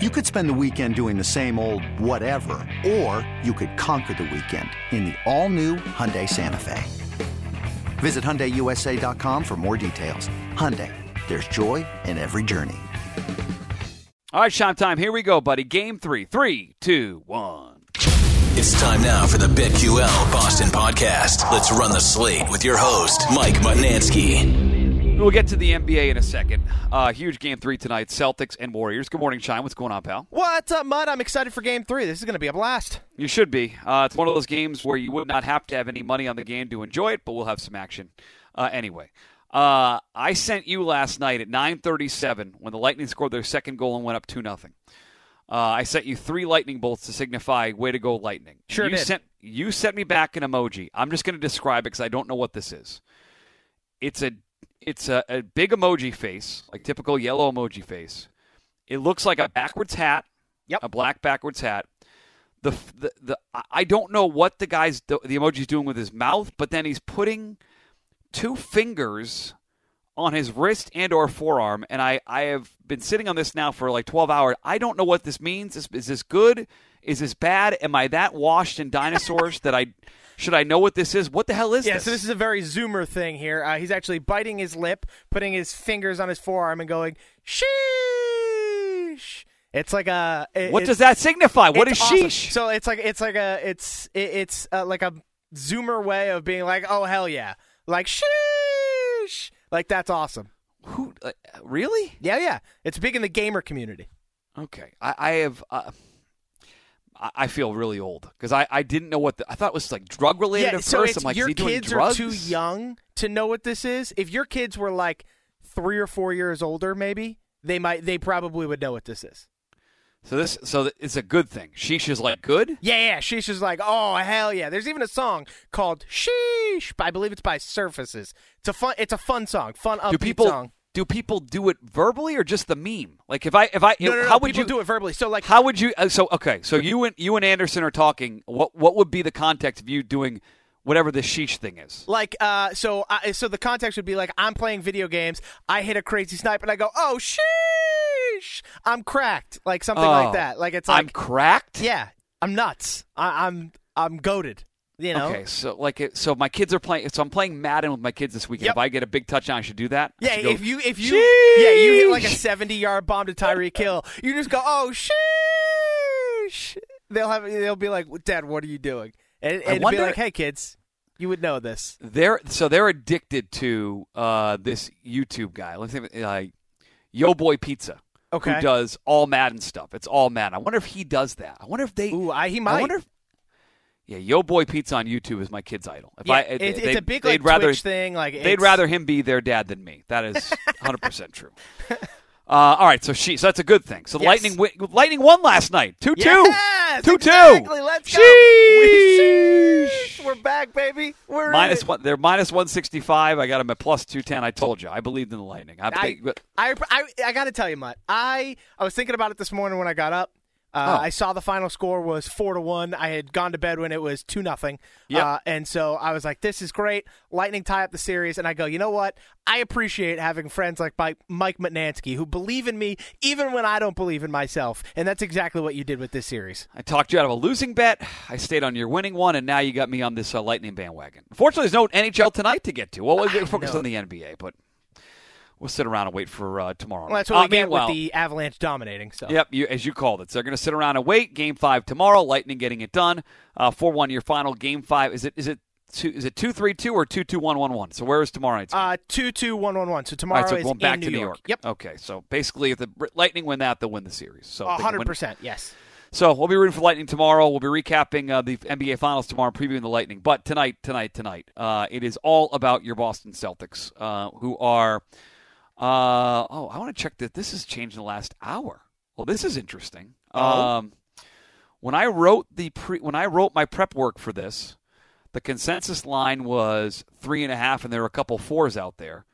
You could spend the weekend doing the same old whatever, or you could conquer the weekend in the all-new Hyundai Santa Fe. Visit HyundaiUSA.com for more details. Hyundai, there's joy in every journey. All right, Shop Time. Here we go, buddy. Game three. Three, two, one. It's time now for the BetQL Boston podcast. Let's run the slate with your host, Mike Mutnansky. We'll get to the NBA in a second. Uh, huge game three tonight Celtics and Warriors. Good morning, Shine. What's going on, pal? What's up, Mud? I'm excited for game three. This is going to be a blast. You should be. Uh, it's one of those games where you would not have to have any money on the game to enjoy it, but we'll have some action uh, anyway. Uh, I sent you last night at 9:37 when the Lightning scored their second goal and went up two nothing. Uh, I sent you three lightning bolts to signify "Way to go, Lightning." Sure you did. Sent, you sent me back an emoji. I'm just going to describe it because I don't know what this is. It's a it's a, a big emoji face, like typical yellow emoji face. It looks like a backwards hat. Yep. A black backwards hat. The the, the I don't know what the guy's the, the emoji's doing with his mouth, but then he's putting two fingers on his wrist and or forearm and I, I have been sitting on this now for like 12 hours i don't know what this means is, is this good is this bad am i that washed in dinosaurs that i should i know what this is what the hell is Yeah, this so this is a very Zoomer thing here. Uh, he's actually biting his lip, putting his fingers on his forearm, and going, sheesh. It's like a. it- what does that signify what is awesome. sheesh So it's like it's like a it's it, it's uh, like a Zoomer way of being like, oh hell yeah, like sheesh, like that's awesome. who uh, really Yeah, yeah, it's big in the gamer community. okay i, I have uh, I- feel really old because I, I didn't know what the, I thought it was like drug related yeah, at so first. I'm like, your is he doing kids are too young to know what this is. If your kids were like three or four years older, maybe they might they probably would know what this is. So this so it's a good thing. Sheesh is like good. Yeah, yeah. Sheesh is like, oh hell yeah. There's even a song called Sheesh. I believe it's by Surfaces. It's a fun. It's a fun song. Fun upbeat people song. Do people do it verbally or just the meme? Like if I if I No, no, no. how would you do it verbally? So like, How would you? Uh, so okay, so you and you and Anderson are talking. What what would be the context of you doing whatever the sheesh thing is? like, uh, so I so the context would be like, I'm playing video games. I hit a crazy snipe, and I go, oh sheesh, I'm cracked, like something Oh, like that. Like it's like, I'm cracked. yeah, I'm nuts. I, I'm I'm goaded. You know. Okay, so like it, so my kids are playing. So I'm playing Madden with my kids this weekend. Yep. If I get a big touchdown, I should do that. I Yeah, go, if you if you yeah you hit like a seventy yard bomb to Tyreek Hill, you just go oh sheesh. They'll have they'll be like, Dad, what are you doing? And, and wonder- be like, Hey kids, you would know this. they're so they're addicted to uh, this YouTube guy. Let's think, uh, Yo Boy Pizza. Okay. Who does all Madden stuff? It's all Madden. I wonder if he does that. I wonder if they. Ooh, I, he I might. wonder if. Yeah, Yo Boy Pizza on YouTube is my kid's idol. If yeah, I, it- they- it's a big they'd like rather Twitch thing. Like they'd rather him be their dad than me. That is 100 percent true. Uh, all right, so she so that's a good thing. So Yes. Lightning wi- Lightning won last night, two two, Yes, two exactly. Let's go. Sheesh. Sheesh. We're back, baby. We're in Minus one. They're minus 165. I got them at plus 210. I told you. I believed in the Lightning. I, I, I, I, I got to tell you, Mutt. I, I was thinking about it this morning when I got up. Uh, Oh. I saw the final score was four to one. I had gone to bed when it was two nothing. Yep. Uh, and so I was like, "This is great." Lightning tie up the series, and I go, "You know what? I appreciate having friends like Mike, Mike Mutnansky who believe in me even when I don't believe in myself." And that's exactly what you did with this series. I talked you out of a losing bet. I stayed on your winning one, and now you got me on this uh, Lightning bandwagon. Unfortunately, there's no NHL tonight to get to. Well, we're focused on the NBA, but we'll sit around and wait for uh, tomorrow. Well, that's what Uh, we get with the Avalanche dominating. So Yep, you, as you called it. So they're going to sit around and wait. Game five tomorrow. Lightning getting it done. Uh, Four one. Your final game five. Is it? Is it? Two, is it two three two or two two one one one? So where is tomorrow night's game? uh, two two one one one. So tomorrow right, so is going back in to New New York. Yep. Okay, so basically, if the Lightning win that, they'll win the series. So Yep, if they can hundred percent. Yes. So we'll be rooting for Lightning tomorrow. We'll be recapping uh, the NBA Finals tomorrow, previewing the Lightning. But tonight, tonight, tonight, uh, it is all about your Boston Celtics, uh, who are. Uh, oh, I want to check that. This has changed in the last hour. Well, this is interesting. Oh. Um, when I wrote the pre, when I wrote my prep work for this, the consensus line was three and a half, and there were a couple fours out there.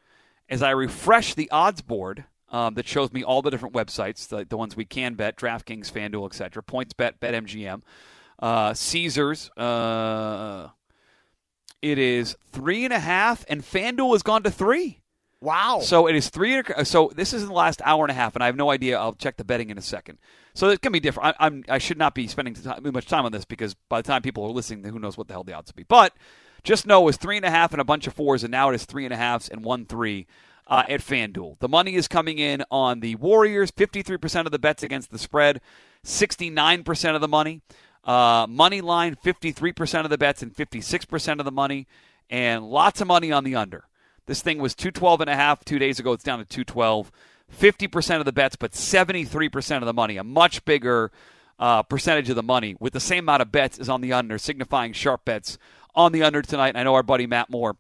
As I refresh the odds board um, that shows me all the different websites, the, the ones we can bet, DraftKings, FanDuel, etc., PointsBet, BetMGM, uh, Caesars. Uh, it is three and a half, and FanDuel has gone to three. Wow. So it is three. So this is in the last hour and a half, and I have no idea. I'll check the betting in a second. So it's gonna be different. I, I'm I should not be spending too much time on this because by the time people are listening, who knows what the hell the odds will be. But just know it was three and a half and a bunch of fours, and now it is three and a and one three uh, at FanDuel. The money is coming in on the Warriors. Fifty-three percent of the bets against the spread. Sixty-nine percent of the money. Uh, money line, 53% of the bets and 56% of the money, and lots of money on the under. This thing was 212 and a half two days ago. It's down to 212. 50% of the bets, but 73% of the money. A much bigger uh, percentage of the money with the same amount of bets is on the under, signifying sharp bets on the under tonight. And I know our buddy Matt Moore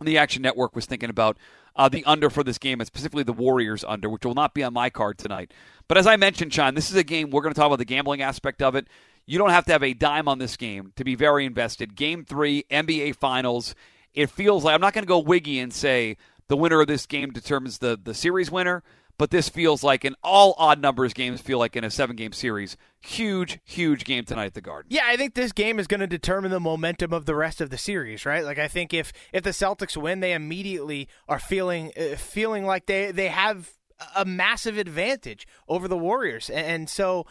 on the Action Network was thinking about uh, the under for this game, and specifically the Warriors under, which will not be on my card tonight. But as I mentioned, Sean, this is a game we're going to talk about the gambling aspect of it. You don't have to have a dime on this game to be very invested. Game three, NBA Finals. It feels like I'm not going to go wiggy and say the winner of this game determines the, the series winner, but this feels like in all odd numbers games feel like in a seven game series. Huge, huge game tonight at the Garden. Yeah, I think this game is going to determine the momentum of the rest of the series, right? Like I think if if the Celtics win, they immediately are feeling uh, feeling like they they have a massive advantage over the Warriors, and so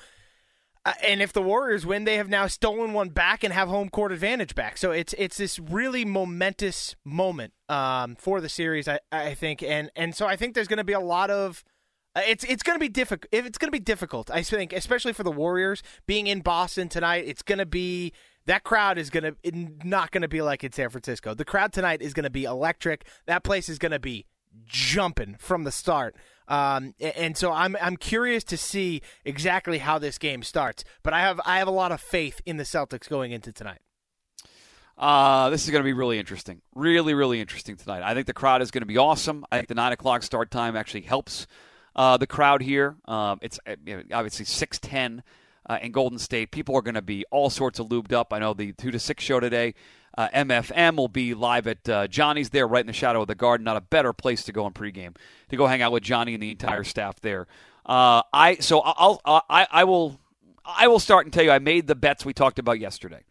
uh, and if the Warriors win, they have now stolen one back and have home court advantage back. So it's it's this really momentous moment um, for the series, I, I think, and and so I think there's going to be a lot of. Uh, it's it's going to be difficult. If it's going to be difficult, I think, especially for the Warriors being in Boston tonight, it's going to be that crowd is going to not going to be like in San Francisco. The crowd tonight is going to be electric. That place is going to be jumping from the start. Um, and so I'm I'm curious to see exactly how this game starts. But I have I have a lot of faith in the Celtics going into tonight. Uh, this is going to be really interesting. Really, really interesting tonight. I think the crowd is going to be awesome. I think the 9 o'clock start time actually helps uh, the crowd here. Um, it's uh, obviously 610 uh, in Golden State. People are going to be all sorts of lubed up. I know the 2 to 6 show today uh, MFM will be live at uh, Johnny's there, right in the shadow of the garden. Not a better place to go in pregame to go hang out with Johnny and the entire staff there. Uh, I so I'll, I'll I, I will I will start and tell you I made the bets we talked about yesterday.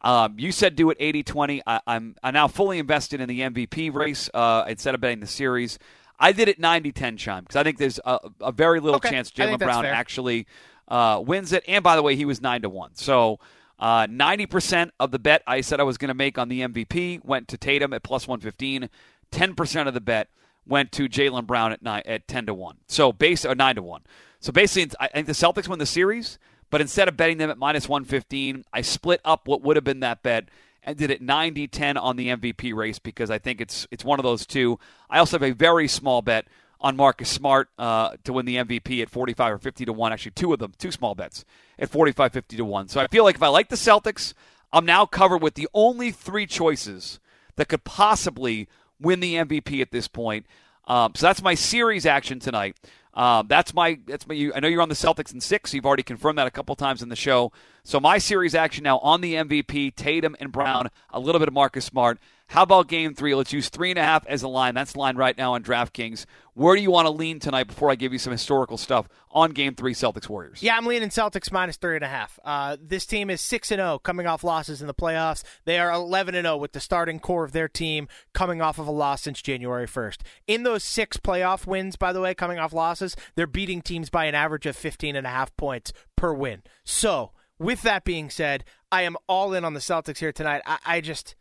Um, you said do it 80-20. I, am I'm now fully invested in the MVP race uh, instead of betting the series. I did it 90-10 chime because I think there's a, a very little okay. chance Jaylen Brown fair. actually uh, wins it. And by the way, he was nine to one. So uh, 90% of the bet I said I was going to make on the MVP went to Tatum at plus 115. 10% of the bet went to Jaylen Brown at nine, at 10 to 1. So base or 9 to 1. So basically, I think the Celtics win the series, but instead of betting them at minus 115, I split up what would have been that bet and did it 90-10 on the MVP race because I think it's it's one of those two. I also have a very small bet on Marcus Smart uh, to win the MVP at 45 or 50 to 1. Actually, two of them, two small bets at 45, 50 to 1. So I feel like if I like the Celtics, I'm now covered with the only three choices that could possibly win the MVP at this point. Um, so that's my series action tonight. Um, that's my that's my. I know you're on the Celtics in six. You've already confirmed that a couple times in the show. So my series action now on the MVP, Tatum and Brown, a little bit of Marcus Smart. How about game three? Let's use three and a half as a line. That's the line right now on DraftKings. Where do you want to lean tonight before I give you some historical stuff on game three, Celtics Warriors? Yeah, I'm leaning Celtics minus three and a half. Uh, this team is 6 and 0 coming off losses in the playoffs. They are 11 and 0 with the starting core of their team coming off of a loss since January 1st. In those six playoff wins, by the way, coming off losses, they're beating teams by an average of 15 and a half points per win. So, with that being said, I am all in on the Celtics here tonight. I, I just.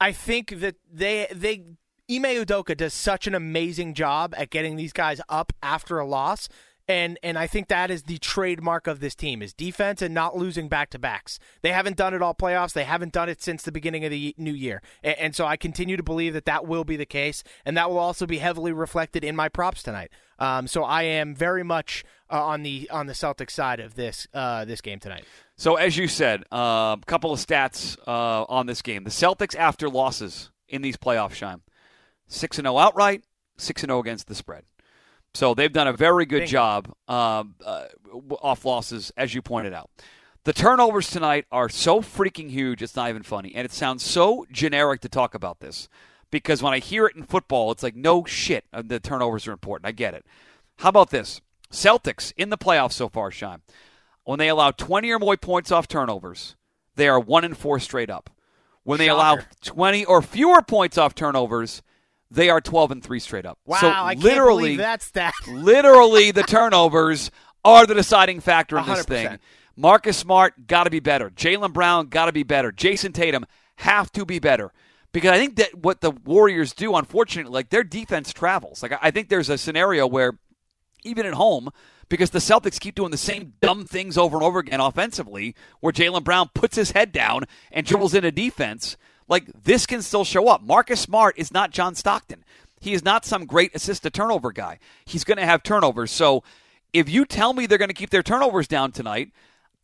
I think that they they Ime Udoka does such an amazing job at getting these guys up after a loss. And and I think that is the trademark of this team is defense and not losing back to backs. They haven't done it all playoffs. They haven't done it since the beginning of the new year. And, and so I continue to believe that that will be the case, and that will also be heavily reflected in my props tonight. Um, so I am very much uh, on the on the Celtics side of this uh, this game tonight. So, as you said, a uh, couple of stats uh, on this game. The Celtics, after losses in these playoffs, Shime, 6 and 0 outright, 6 and 0 against the spread. So, they've done a very good job um, uh, off losses, as you pointed out. The turnovers tonight are so freaking huge, it's not even funny. And it sounds so generic to talk about this because when I hear it in football, it's like, no shit, uh, the turnovers are important. I get it. How about this? Celtics in the playoffs so far, Shime when they allow 20 or more points off turnovers, they are 1 and 4 straight up. When they Shocker. allow 20 or fewer points off turnovers, they are 12 and 3 straight up. Wow, so I can't literally, believe that's that. literally the turnovers are the deciding factor in this 100%. thing. Marcus Smart got to be better. Jaylen Brown got to be better. Jayson Tatum have to be better. Because I think that what the Warriors do, unfortunately, like their defense travels. Like I I think there's a scenario where even at home, because the Celtics keep doing the same dumb things over and over again offensively, where Jaylen Brown puts his head down and dribbles into defense. Like this can still show up. Marcus Smart is not John Stockton. He is not some great assist to turnover guy. He's going to have turnovers. So if you tell me they're going to keep their turnovers down tonight,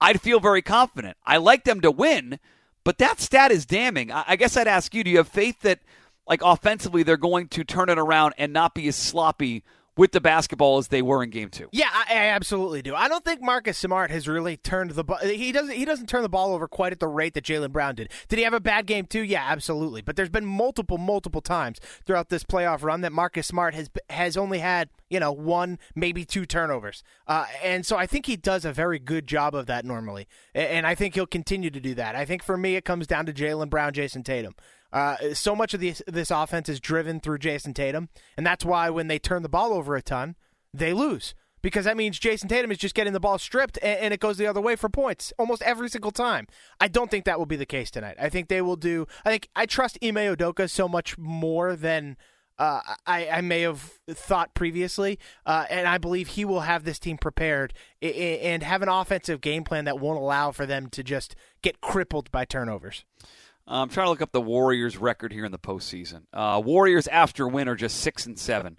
I'd feel very confident. I like them to win, but that stat is damning. I guess I'd ask you: Do you have faith that, like offensively, they're going to turn it around and not be as sloppy with the basketball as they were in Game Two? Yeah, I, I absolutely do. I don't think Marcus Smart has really turned the ball. He doesn't. He doesn't turn the ball over quite at the rate that Jaylen Brown did. Did he have a bad game too? Yeah, absolutely. But there's been multiple, multiple times throughout this playoff run that Marcus Smart has has only had you know one, maybe two turnovers. Uh, and so I think he does a very good job of that normally, and I think he'll continue to do that. I think for me, it comes down to Jalen Brown, Jayson Tatum. Uh, so much of this this offense is driven through Jayson Tatum, and that's why when they turn the ball over a ton, they lose because that means Jayson Tatum is just getting the ball stripped and, and it goes the other way for points almost every single time. I don't think that will be the case tonight. I think they will do. I think I trust Ime Udoka so much more than. Uh, I, I may have thought previously, uh, and I believe he will have this team prepared and have an offensive game plan that won't allow for them to just get crippled by turnovers. I'm trying to look up the Warriors' record here in the postseason. Uh, Warriors after win are just six and seven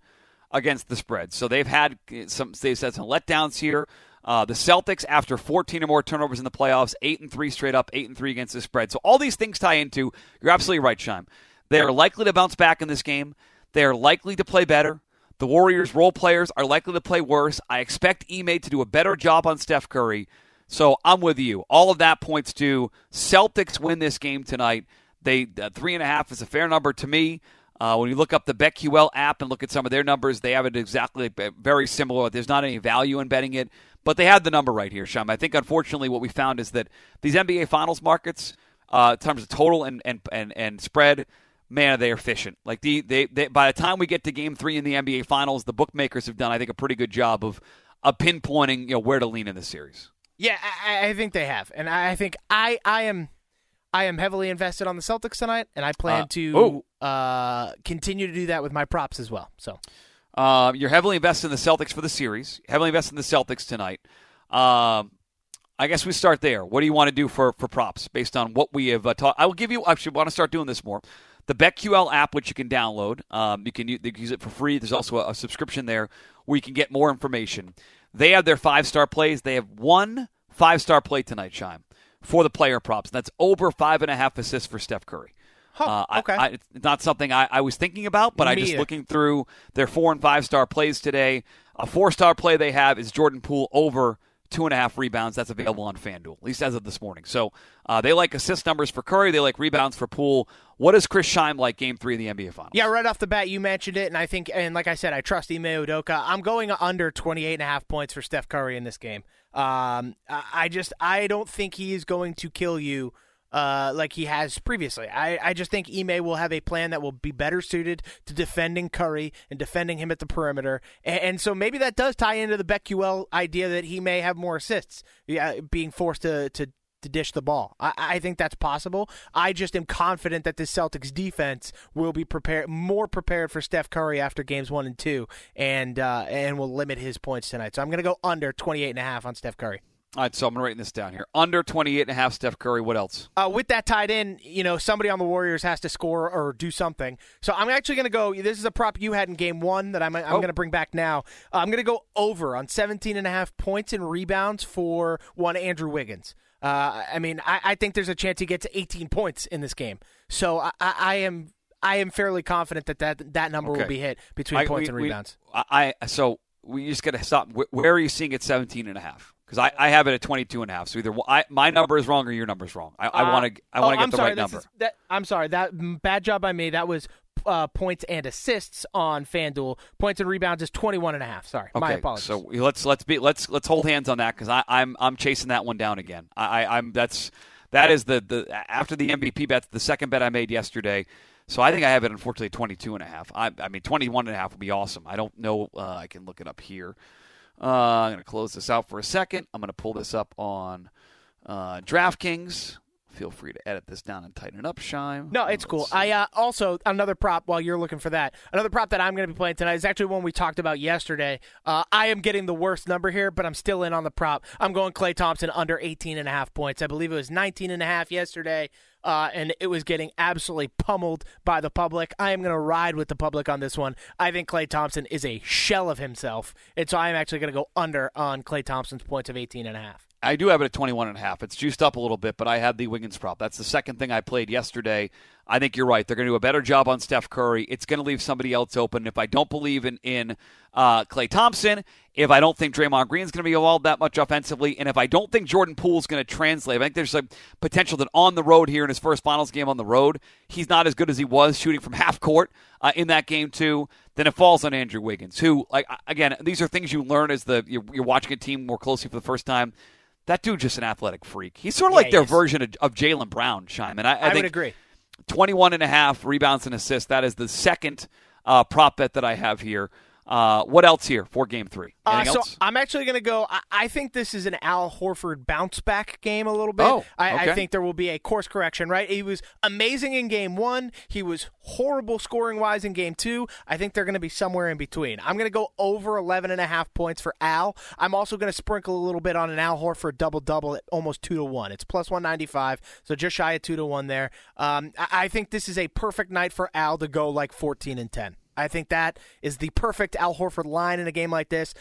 against the spread, so they've had some. They've had some letdowns here. Uh, the Celtics, after 14 or more turnovers in the playoffs, eight and three straight up, eight and three against the spread. So all these things tie into. You're absolutely right, Shime. They are likely to bounce back in this game. They are likely to play better. The Warriors' role players are likely to play worse. I expect Ime to do a better job on Steph Curry. So I'm with you. All of that points to Celtics win this game tonight. They uh, three and a half is a fair number to me. Uh, when you look up the BetQL app and look at some of their numbers, they have it exactly very similar. There's not any value in betting it, but they had the number right here, Sham. I think unfortunately what we found is that these NBA Finals markets, uh, in terms of total and and and, and spread, man, they are efficient. Like the they, they by the time we get to Game Three in the NBA Finals, the bookmakers have done, I think, a pretty good job of of pinpointing you know where to lean in this series. Yeah, I, I think they have, and I think I I am I am heavily invested on the Celtics tonight, and I plan Uh, to uh, continue to do that with my props as well. So Um, you're heavily invested in the Celtics for the series. Heavily invested in the Celtics tonight. Um, I guess we start there. What do you want to do for, for props based on what we have uh, taught? I will give you. I should want to start doing this more. The BetQL app, which you can download, um, you can use, you can use it for free. There's also a, a subscription there where you can get more information. They have their five star plays. They have one five star play tonight, Shime, for the player props. That's over five and a half assists for Steph Curry. Huh, Uh, okay. I, it's not something I, I was thinking about, but I Me just either. looking through their four and five star plays today. A four star play they have is Jordan Poole over two and a half rebounds. That's available on FanDuel, at least as of this morning. So uh, they like assist numbers for Curry. They like rebounds for Poole. What does Chris Scheim like Game Three of the NBA Finals? yeah, right off the bat, you mentioned it, and I think, and like I said, I trust Ime Udoka. I'm going under 28 and a half points for Steph Curry in this game. Um, I I just I don't think he is going to kill you. Uh, like he has previously. I, I just think Ime will have a plan that will be better suited to defending Curry and defending him at the perimeter. And, and so maybe that does tie into the BetQL idea that he may have more assists, yeah, being forced to, to, to dish the ball. I, I think that's possible. I just am confident that the Celtics defense will be prepared, more prepared for Steph Curry after games one and two, and uh, and will limit his points tonight. So I'm going to go under 28 and a half on Steph Curry. All right, so I'm writing this down here. Under 28 and a half Steph Curry. What else? Uh, with that tied in, you know, somebody on the Warriors has to score or do something. So I'm actually going to go. This is a prop you had in game one that I'm, I'm Oh. going to bring back now. Uh, I'm going to go over on 17 and a half points and rebounds for one Andrew Wiggins. Uh, I mean, I, I think there's a chance he gets 18 points in this game. So I, I, I am. I am fairly confident that that, that number Okay. will be hit between points we- and we- rebounds. I, I so we just got to stop. Wh- Where are you seeing it 17 and a half? Because I, I have it at 22 and a half. So either I, my number is wrong or your number is wrong. I, I want to I Uh, want to oh, get I'm the sorry, right number. is- that, I'm sorry. That bad job by me. That was uh, points and assists on FanDuel. Points and rebounds is 21 and a half. Sorry, my apologies. so let's let's be let's let's hold hands on that because I'm I'm chasing that one down again. I, I I'm that's that is the the after the MVP bet the second bet I made yesterday. So I think I have it unfortunately 22 and a half. I, I mean 21 and a half would be awesome. I don't know. Uh, I can look it up here. Uh, I'm going to close this out for a second. I'm going to pull this up on uh, DraftKings. Feel free to edit this down and tighten it up, Shime. No, it's cool. I uh, also another prop while you're looking for that. Another prop that I'm going to be playing tonight is actually one we talked about yesterday. Uh, I am getting the worst number here, but I'm still in on the prop. I'm going Klay Thompson under 18 and a half points. I believe it was 19 and a half yesterday. Uh, and it was getting absolutely pummeled by the public. I am going to ride with the public on this one. I think Klay Thompson is a shell of himself, and so I am actually going to go under on Klay Thompson's points of 18 and a half. I do have it at 21 and a half. It's juiced up a little bit, but I had the Wiggins prop. That's the second thing I played yesterday. I think you're right. They're going to do a better job on Steph Curry. It's going to leave somebody else open. If I don't believe in in uh, Klay Thompson, if I don't think Draymond Green is going to be involved that much offensively, and if I don't think Jordan Poole is going to translate, I think there's a potential that on the road here in his first finals game on the road, he's not as good as he was shooting from half court uh, in that game too. Then it falls on Andrew Wiggins, who, like again, these are things you learn as the you're, you're watching a team more closely for the first time that dude's just an athletic freak. He's sort of Yeah, like their is. version of, of Jaylen Brown, Shyman. I, I, I, think would agree. 21 and a half rebounds and assists. That is the second uh, prop bet that I have here. Uh, what else here for game three? Uh, so else? I'm actually going to go. I, I think this is an Al Horford bounce back game a little bit. Oh, I, I think there will be a course correction. Right, he was amazing in game one. He was horrible scoring wise in game two. I think they're going to be somewhere in between. I'm going to go over 11 and a half points for Al. I'm also going to sprinkle a little bit on an Al Horford double double at almost two to one. It's plus 195, so just shy of two to one there. Um, I, I think this is a perfect night for Al to go like 14 and 10. I think that is the perfect Al Horford line in a game like this.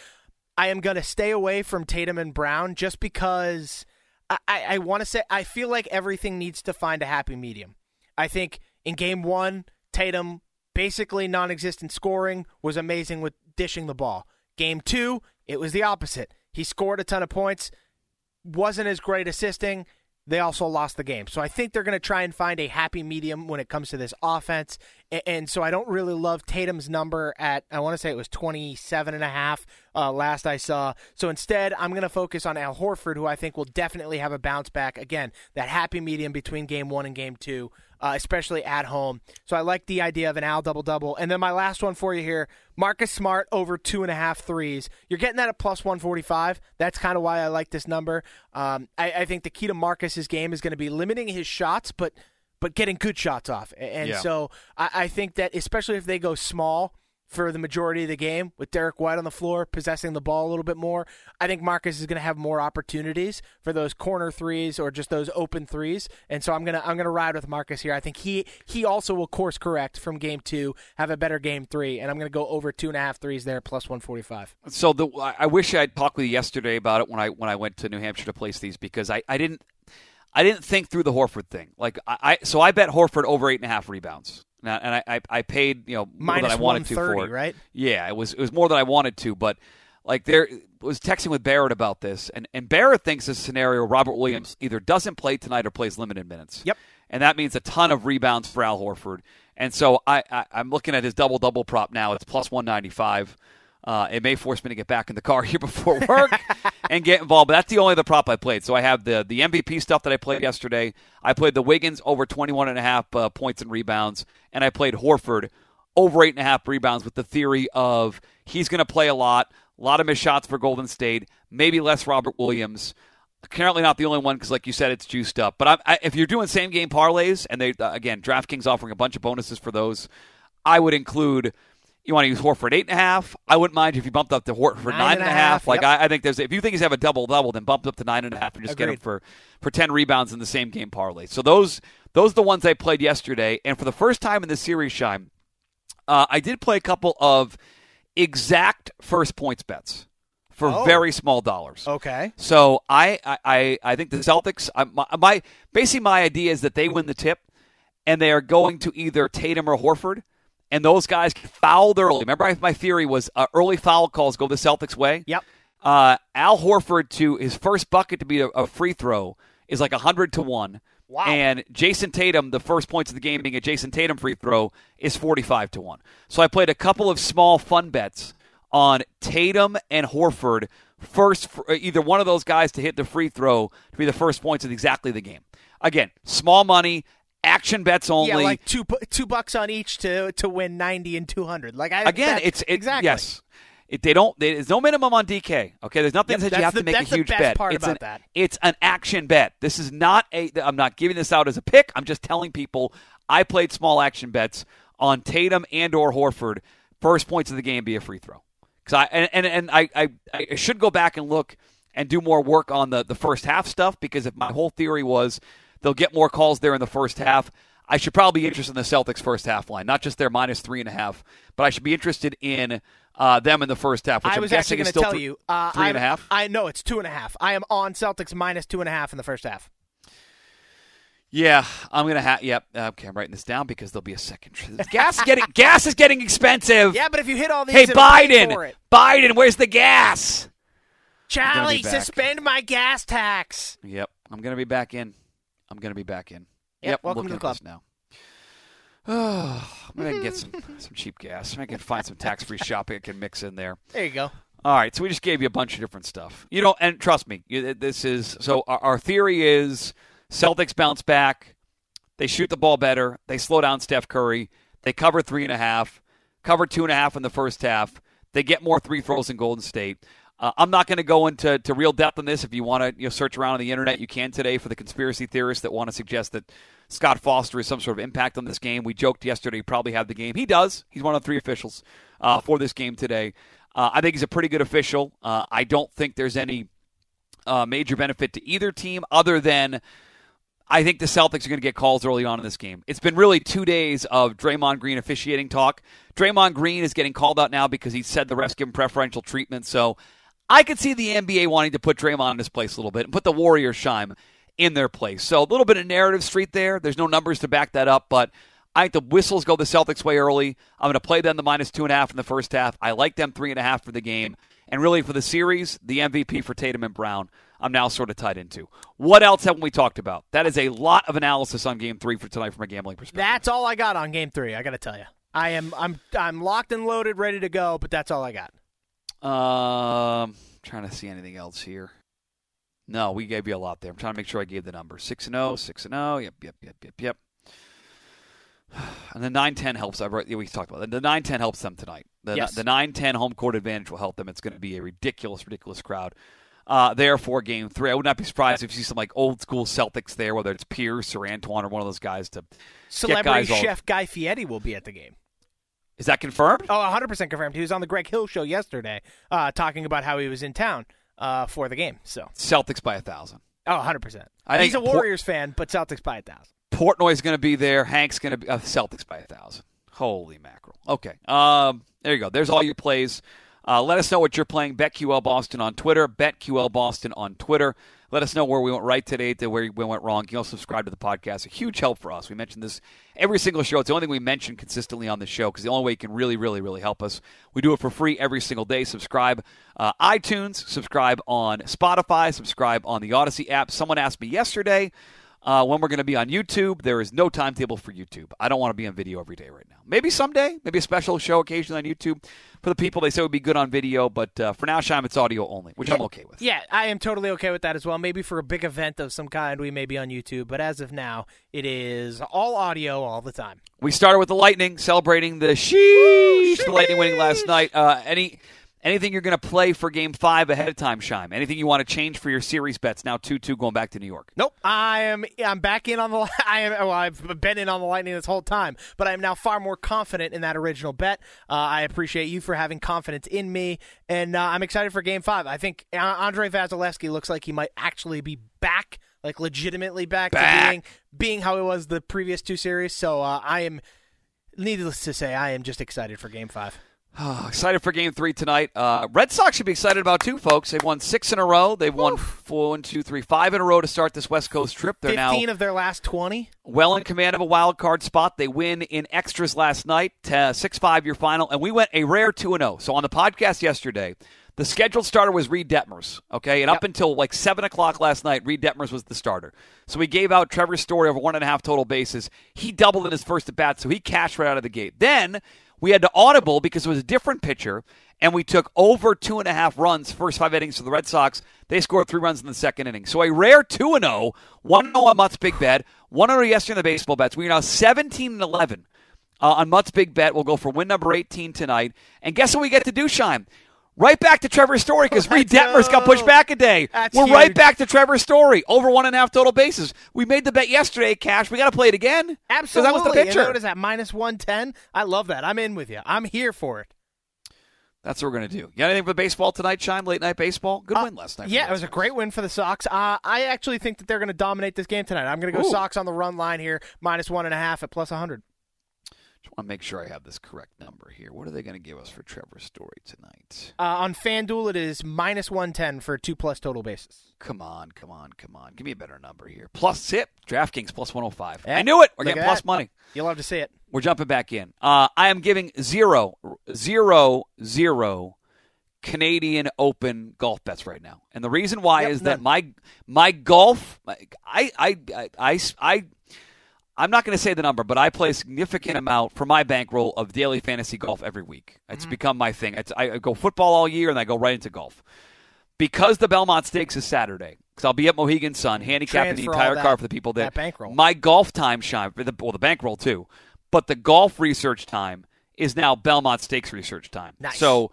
I am going to stay away from Tatum and Brown just because I, I, I want to say I feel like everything needs to find a happy medium. I think in game one, Tatum basically non existent scoring was amazing with dishing the ball. Game two, it was the opposite. He scored a ton of points, wasn't as great assisting. They also lost the game. So I think they're going to try and find a happy medium when it comes to this offense. And so I don't really love Tatum's number at, I want to say it was 27 and a half uh, last I saw. So instead, I'm going to focus on Al Horford, who I think will definitely have a bounce back. Again, that happy medium between game one and game two, uh, especially at home. So I like the idea of an Al double double. And then my last one for you here Marcus Smart over two and a half threes. You're getting that at plus 145. That's kind of why I like this number. Um, I, I think the key to Marcus's game is going to be limiting his shots, but but getting good shots off. And Yeah. so I, I think that especially if they go small for the majority of the game with Derrick White on the floor possessing the ball a little bit more, I think Marcus is going to have more opportunities for those corner threes or just those open threes. And so I'm gonna I'm gonna ride with Marcus here. I think he he also will course correct from game two, have a better game three, and I'm gonna go over two and a half threes there plus 145. So the I I wish I'd talked with you yesterday about it when I when I went to New Hampshire to place these because I, I didn't I didn't think through the Horford thing. Like I, I so I bet Horford over eight and a half rebounds. Now, and I, I I paid you know more than I wanted to for 130, it. right? Yeah, it was it was more than I wanted to, but like there was texting with Barrett about this, and and Barrett thinks this scenario Robert Williams either doesn't play tonight or plays limited minutes. Yep. and that means a ton of rebounds for Al Horford. And so I, I I'm looking at his double double prop now. It's plus one ninety five. Uh, it may force me to get back in the car here before work and get involved, but that's the only other prop I played. So I have the the MVP stuff that I played yesterday. I played the Wiggins over 21 and a half uh, points and rebounds, and I played Horford over eight and a half rebounds with the theory of he's going to play a lot, a lot of missed shots for Golden State, maybe less Robert Williams. Currently not the only one because, like you said, it's juiced up. But I, if you're doing same game parlays, and they uh, again DraftKings offering a bunch of bonuses for those, I would include. You want to use Horford eight and a half? I wouldn't mind if you bumped up to Horford Nine nine and and a half. half, Like yep. I, I think there's if you think he's have a double double, then bump up to nine and a half and just get him for for ten rebounds in the same game parlay. So those those are the ones I played yesterday, and for the first time in the series, Shime, uh, I did play a couple of exact first points bets for Oh. very small dollars. Okay. So I, I- I, I think the Celtics. I, my, my basically my idea is that they win the tip, and they are going to either Tatum or Horford, and those guys get fouled early. Remember, I- my theory was uh, early foul calls go the Celtics' way. Yep. Uh, Al Horford to his first bucket to be a, a free throw is like hundred to one. Wow. And Jayson Tatum, the first points of the game being a Jayson Tatum free throw, is forty-five to one. So I played a couple of small fun bets on Tatum and Horford first, uh, either one of those guys to hit the free throw to be the first points of exactly the game. Again, small money. Action bets only. Yeah, like two two bucks on each to to win ninety and two hundred. Like I, Again, it's it, exactly yes. It, they don't. There's no minimum on DK. Okay, there's nothing Yep, that you have the- to make a huge bet. it's about an, that. It's an action bet. This is not a. I'm not giving this out as a pick. I'm just telling people I played small action bets on Tatum and or Horford. First points of the game be a free throw. Because I and and, and I, I I should go back and look and do more work on the the first half stuff because if my whole theory was they'll get more calls there in the first half. I should probably be interested in the Celtics first half line, not just their minus three and a half, but I should be interested in uh, them in the first half. Which I I'm was guessing actually going to tell th- you uh, three and a I'm- half? I know it's two and a half. I am on Celtics minus two and a half in the first half. Yeah, I'm gonna have. Yep. Okay, I'm writing this down because there'll be a second. Gas getting gas is getting expensive. Yeah, but if you hit all these, Hey Biden, for it. Biden, where's the gas? Charlie, suspend my gas tax. Yep, I'm gonna be back in. I'm gonna be back in. Yep, Yep, welcome to the this now. Oh, I'm gonna get some some cheap gas. I can find some tax free shopping I can mix in there. There you go. All right, so we just gave you a bunch of different stuff. You know, and trust me, you- this is so. Our, our theory is Celtics bounce back, they shoot the ball better, they slow down Steph Curry, they cover three and a half, cover two and a half in the first half, they get more three throws in Golden State. Uh, I'm not going to go into to real depth on this. If you want to you know, search around on the internet, you can today for the conspiracy theorists that want to suggest that Scott Foster has some sort of impact on this game. We joked yesterday he probably had the game. He does. He's one of the three officials uh, for this game today. Uh, I think he's a pretty good official. Uh, I don't think there's any uh, major benefit to either team other than I think the Celtics are going to get calls early on in this game. It's been really two days of Draymond Green officiating talk. Draymond Green is getting called out now because he said the refs give him preferential treatment. So I could see the NBA wanting to put Draymond in his place a little bit and put the Warriors shine in their place. So a little bit of narrative street there. There's no numbers to back that up, but I think the whistles go the Celtics way early. I'm going to play them the minus two and a half in the first half. I like them three and a half for the game. And really for the series, the MVP for Tatum and Brown, I'm now sort of tied into. What else haven't we talked about? That is a lot of analysis on game three for tonight from a gambling perspective. That's all I got on game three. I got to tell you, I am I'm I'm locked and loaded, ready to go. But that's all I got. Um, trying to see anything else here. No, we gave you a lot there. I'm trying to make sure I gave the number. 6 and 0, 6 and 0. Yep, yep, yep, yep, yep. And the 9-10 helps. I've already- we talked about that. The 9-10 helps them tonight. The Yes. the 9-10 home court advantage will help them. It's going to be a ridiculous, ridiculous crowd. Uh, there for game three. I would not be surprised if you see some like old school Celtics there, whether it's Pierce or Antoine or one of those guys to Celebrity get guys all- chef Guy Fieri will be at the game. Is that confirmed? Oh, 100% confirmed. He was on the Greg Hill show yesterday uh, talking about how he was in town uh, for the game. So, Celtics by a thousand. oh, 100%. I He's a Warriors fan, but Celtics by a thousand. Portnoy's going to be there. Hank's going to be uh, Celtics by a thousand. Holy mackerel! Okay, um, there you go. There's all your plays. Uh, let us know what you're playing. BetQL Boston on Twitter. BetQL Boston on Twitter. Let us know where we went right today, to where we went wrong. You can also subscribe to the podcast. A huge help for us. We mentioned this every single show. It's the only thing we mention consistently on the show because the only way you can really, really, really help us. We do it for free every single day. Subscribe uh, iTunes. Subscribe on Spotify. Subscribe on the Odyssey app. Someone asked me yesterday uh, when we're going to be on YouTube. There is no timetable for YouTube. I don't want to be on video every day right now. Maybe someday, maybe a special show occasionally on YouTube for the people they say would be good on video. But uh, for now, Shime, it's audio only, which I'm okay with. Yeah, I am totally okay with that as well. Maybe for a big event of some kind, we may be on YouTube, but as of now, it is all audio all the time. We started with the Lightning celebrating the sheesh, the Lightning winning last night. Uh, any anything you're going to play for Game Five ahead of time, Shime? Anything you want to change for your series bets? Now two two going back to New York. Nope, I am. I'm back in on the. I am. Well, I've been in on the Lightning this whole time, but I am now far more confident in that original bet. Uh, I appreciate you for having confidence in me, and uh, I'm excited for Game Five. I think Andrei Vasilevskiy looks like he might actually be back, like legitimately back, Back. to being being how it was the previous two series. So uh, I am. Needless to say, I am just excited for Game Five. Oh, excited for Game Three tonight. Uh, Red Sox should be excited about too, folks. They've won six in a row. They've won four, one, two, three, five in a row to start this West Coast trip. They're now Fifteen of their last twenty. well in command of a wild card spot. They win in extras last night, six five your final, and we went a rare two and zero. So on the podcast yesterday, the scheduled starter was Reid Detmers. Okay, and up until like seven o'clock last night, Reid Detmers was the starter. So we gave out Trevor Story over one and a half total bases. He doubled in his first at bat, so he cashed right out of the gate. Then we had to audible because it was a different pitcher, and we took over two and a half runs first five innings for the Red Sox. They scored three runs in the second inning. So a rare 2 and 0, 1 0 on Mutt's Big Bet, 1 0 yesterday in the baseball bets. We are now 17 and 11 uh, on Mutt's Big Bet. We'll go for win number 18 tonight. And guess what we get to do, Shime? Right back to Trevor Story because Reid Detmers got pushed back a day. That's We're right back to Trevor Story over one and a half total bases. We made the bet yesterday, Cash. We got to play it again. Absolutely. that was the And picture. what is that? Minus one ten. I love that. I'm in with you. I'm here for it. That's what we're going to do. You got anything for baseball tonight, Chime? Late night baseball? Good Uh, win last night. Yeah, it was a great win for the Sox. Uh, I actually think that they're going to dominate this game tonight. I'm going to go Ooh. Sox on the run line here, minus one and a half at plus 100. Just want to make sure I have this correct number here. What are they going to give us for Trevor Story tonight? Uh, on FanDuel, it is minus 110 for two plus total bases. Come on, come on, come on. Give me a better number here. Plus tip. DraftKings plus 105. Yeah, I knew it. We're look getting plus that. money. You'll have to see it. We're jumping back in. Uh, I am giving zero, zero, zero Canadian Open golf bets right now, and the reason why Yep, is that none. my my golf, I I I I, I I'm not going to say the number, but I play a significant amount for my bankroll of daily fantasy golf every week. It's Mm-hmm. become my thing. It's, I go football all year, and I go right into golf because the Belmont Stakes is Saturday. Because I'll be at Mohegan Sun handicapping the entire that- card for the people that, that bankroll. My golf time shine for the well the bankroll too, but the golf research time is now Belmont Stakes research time. Nice. So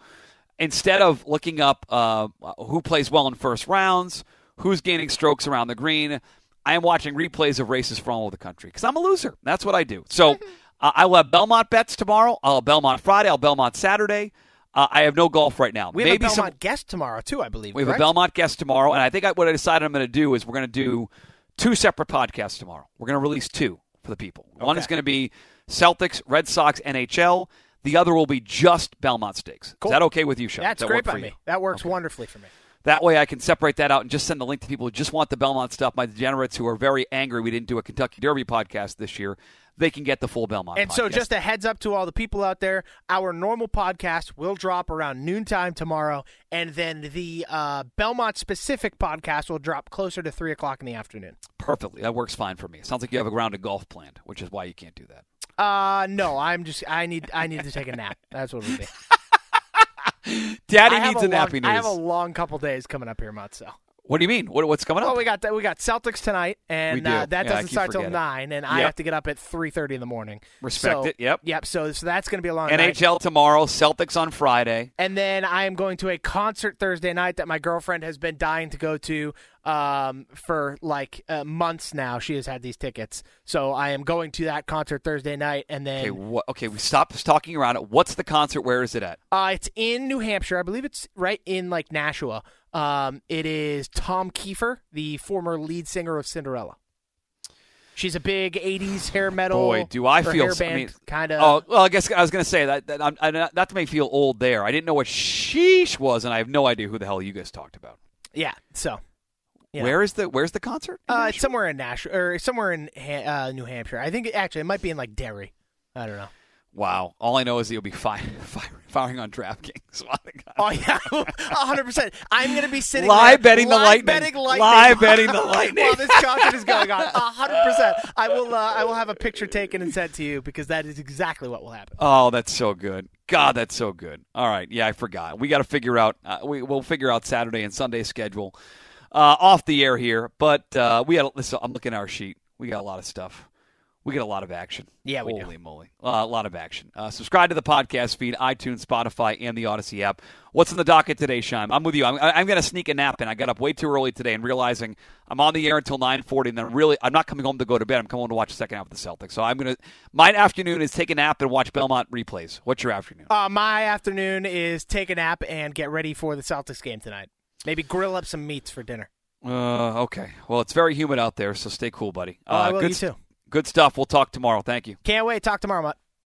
instead of looking up uh, who plays well in first rounds, who's gaining strokes around the green, I am watching replays of races from all over the country because I'm a loser. That's what I do. So uh, I will have Belmont bets tomorrow. I'll have Belmont Friday. I'll have Belmont Saturday. Uh, I have no golf right now. We have Maybe a some- Belmont guest tomorrow, too, I believe. we have correct? a Belmont guest tomorrow, and I think I, what I decided I'm going to do is we're going to do two separate podcasts tomorrow. We're going to release two for the people. One is going to be Celtics, Red Sox, NHL. The other will be just Belmont Stakes. Cool. Is that okay with you, Sean? That's that great by for me. you? That works Okay. wonderfully for me. That way I can separate that out and just send the link to people who just want the Belmont stuff. My degenerates who are very angry we didn't do a Kentucky Derby podcast this year, they can get the full Belmont And so, just a heads up to all the people out there: our normal podcast will drop around noontime tomorrow, and then the uh, Belmont specific podcast will drop closer to three o'clock in the afternoon. perfectly. That works fine for me. Sounds like you have a round of golf planned, which is why you can't do that. Uh no, I'm just I need I need to take a nap. That's what it'll be. Daddy needs a, long, nappy I have a long couple days coming up here, Matzo. What do you mean? What, what's coming up? Well, we got that. We got Celtics tonight, and. Uh, that Yeah, doesn't start till nine, and I have to get up at three thirty in the morning. Respect So- it. Yep. Yep. So, so that's going to be a long night. NHL tomorrow, Celtics on Friday. And then I am going to a concert Thursday night that my girlfriend has been dying to go to um, for like uh, months now. She has had these tickets, so I am going to that concert Thursday night, and then Okay, what, okay, we stopped talking around it. What's the concert? Where is it at? uh, it's in New Hampshire. I believe it's right in like Nashua. Um, it is Tom Keifer, the former lead singer of Cinderella. She's a big '80s hair metal. Boy, do I feel I band mean- kind of. Oh, well, I guess I was going to say that, that I'm, I, not to make feel old there. I didn't know what sheesh was, and I have no idea who the hell you guys talked about. yeah. So know. Where is the Where's the concert? in Uh, it's somewhere in Nash or somewhere in Ha- uh, New Hampshire. I think it, actually it might be in like Derry. I don't know. Wow. All I know is you'll be fi- fi- firing on DraftKings. Oh yeah, hundred percent. I'm gonna be sitting Live there, betting the live Lightning. betting lightning, Live betting the Lightning. while this concert is going on. hundred percent. I will. Uh, I will have a picture taken and sent to you because that is exactly what will happen. Oh, that's so good. God, that's so good. All right, yeah, I forgot. We got to figure out. Uh, we we'll figure out Saturday and Sunday schedule uh, off the air here. But uh, we got. Listen, I'm looking at our sheet. We got a lot of stuff. We get a lot of action. Yeah, we do. Moly, uh, a lot of action. Uh, subscribe to the podcast feed, iTunes, Spotify, and the Odyssey app. What's in the docket today, Shime? I'm with you. I'm, I'm going to sneak a nap in. I got up way too early today and realizing I'm on the air until 9:40, and then really I'm not coming home to go to bed. I'm coming home to watch the second half of the Celtics. So I'm going to. My afternoon is take a nap and watch Belmont replays. What's your afternoon? Uh, my afternoon is take a nap and get ready for the Celtics game tonight. Maybe grill up some meats for dinner. Uh, okay. Well, it's very humid out there, so stay cool, buddy. Oh, uh, I will. good You too. Good stuff. We'll talk tomorrow. Thank you. Can't wait. Talk tomorrow, Mutt.